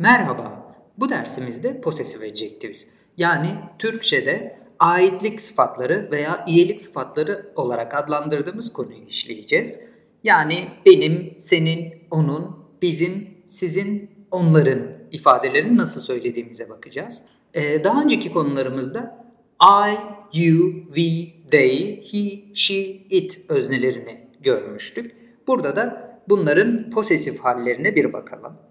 Merhaba. Bu dersimizde possessive adjectives yani Türkçe'de aitlik sıfatları veya iyilik sıfatları olarak adlandırdığımız konuyu işleyeceğiz. Yani benim, senin, onun, bizim, sizin, onların ifadelerini nasıl söylediğimize bakacağız. Ee, daha önceki konularımızda I, you, we, they, he, she, it öznelerini görmüştük. Burada da bunların posesif hallerine bir bakalım.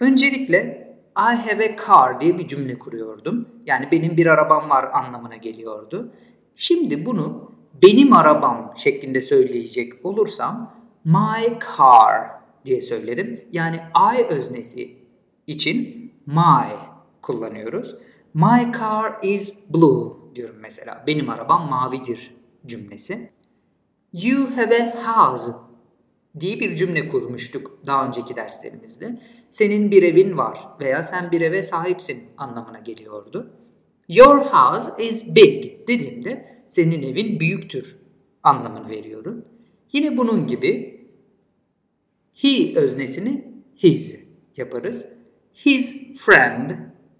Öncelikle I have a car diye bir cümle kuruyordum. Yani benim bir arabam var anlamına geliyordu. Şimdi bunu benim arabam şeklinde söyleyecek olursam my car diye söylerim. Yani I öznesi için my kullanıyoruz. My car is blue diyorum mesela. Benim arabam mavidir cümlesi. You have a house diye bir cümle kurmuştuk daha önceki derslerimizde. Senin bir evin var veya sen bir eve sahipsin anlamına geliyordu. Your house is big dediğimde senin evin büyüktür anlamını veriyorum. Yine bunun gibi he öznesini his yaparız. His friend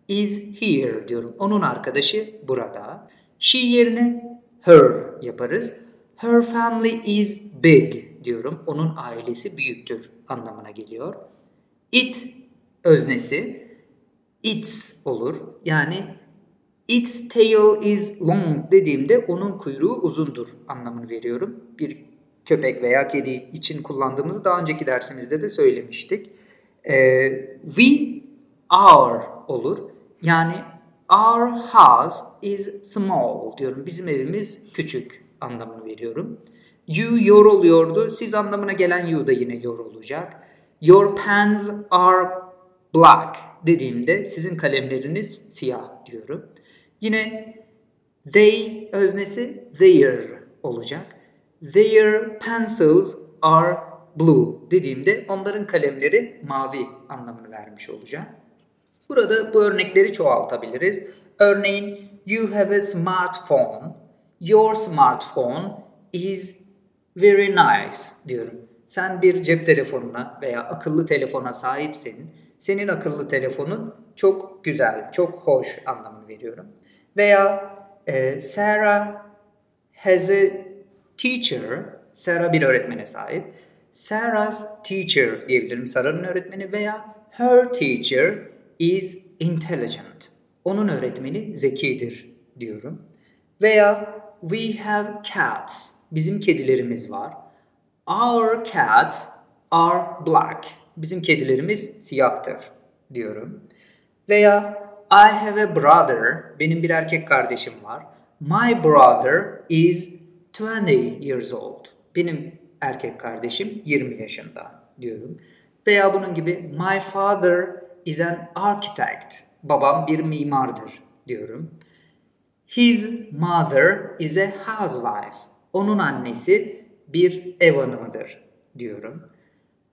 is here diyorum. Onun arkadaşı burada. She yerine her yaparız. Her family is big diyorum. Onun ailesi büyüktür anlamına geliyor. It öznesi its olur. Yani its tail is long dediğimde onun kuyruğu uzundur anlamını veriyorum. Bir köpek veya kedi için kullandığımızı daha önceki dersimizde de söylemiştik. Ee, we, our olur. Yani our house is small diyorum. Bizim evimiz küçük anlamını veriyorum. You your oluyordu. Siz anlamına gelen you da yine your olacak. Your pens are black dediğimde sizin kalemleriniz siyah diyorum. Yine they öznesi their olacak. Their pencils are blue dediğimde onların kalemleri mavi anlamını vermiş olacak. Burada bu örnekleri çoğaltabiliriz. Örneğin you have a smartphone. Your smartphone is very nice diyorum. Sen bir cep telefonuna veya akıllı telefona sahipsin. Senin akıllı telefonun çok güzel, çok hoş anlamını veriyorum. Veya e, Sarah has a teacher. Sarah bir öğretmene sahip. Sarah's teacher diyebilirim. Sarah'ın öğretmeni veya her teacher is intelligent. Onun öğretmeni zekidir diyorum. Veya we have cats. Bizim kedilerimiz var. Our cats are black. Bizim kedilerimiz siyahtır diyorum. Veya I have a brother. Benim bir erkek kardeşim var. My brother is 20 years old. Benim erkek kardeşim 20 yaşında diyorum. Veya bunun gibi my father is an architect. Babam bir mimardır diyorum. His mother is a housewife. Onun annesi bir ev hanımıdır diyorum.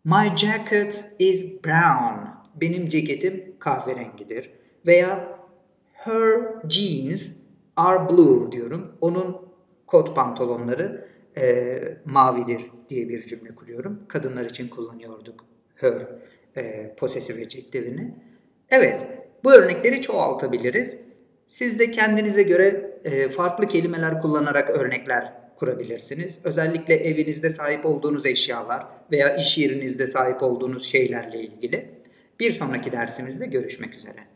My jacket is brown. Benim ceketim kahverengidir. Veya her jeans are blue diyorum. Onun kot pantolonları e, mavidir diye bir cümle kuruyorum. Kadınlar için kullanıyorduk her e, possessive adjective'ini. Evet, bu örnekleri çoğaltabiliriz. Siz de kendinize göre e, farklı kelimeler kullanarak örnekler kurabilirsiniz. Özellikle evinizde sahip olduğunuz eşyalar veya iş yerinizde sahip olduğunuz şeylerle ilgili. Bir sonraki dersimizde görüşmek üzere.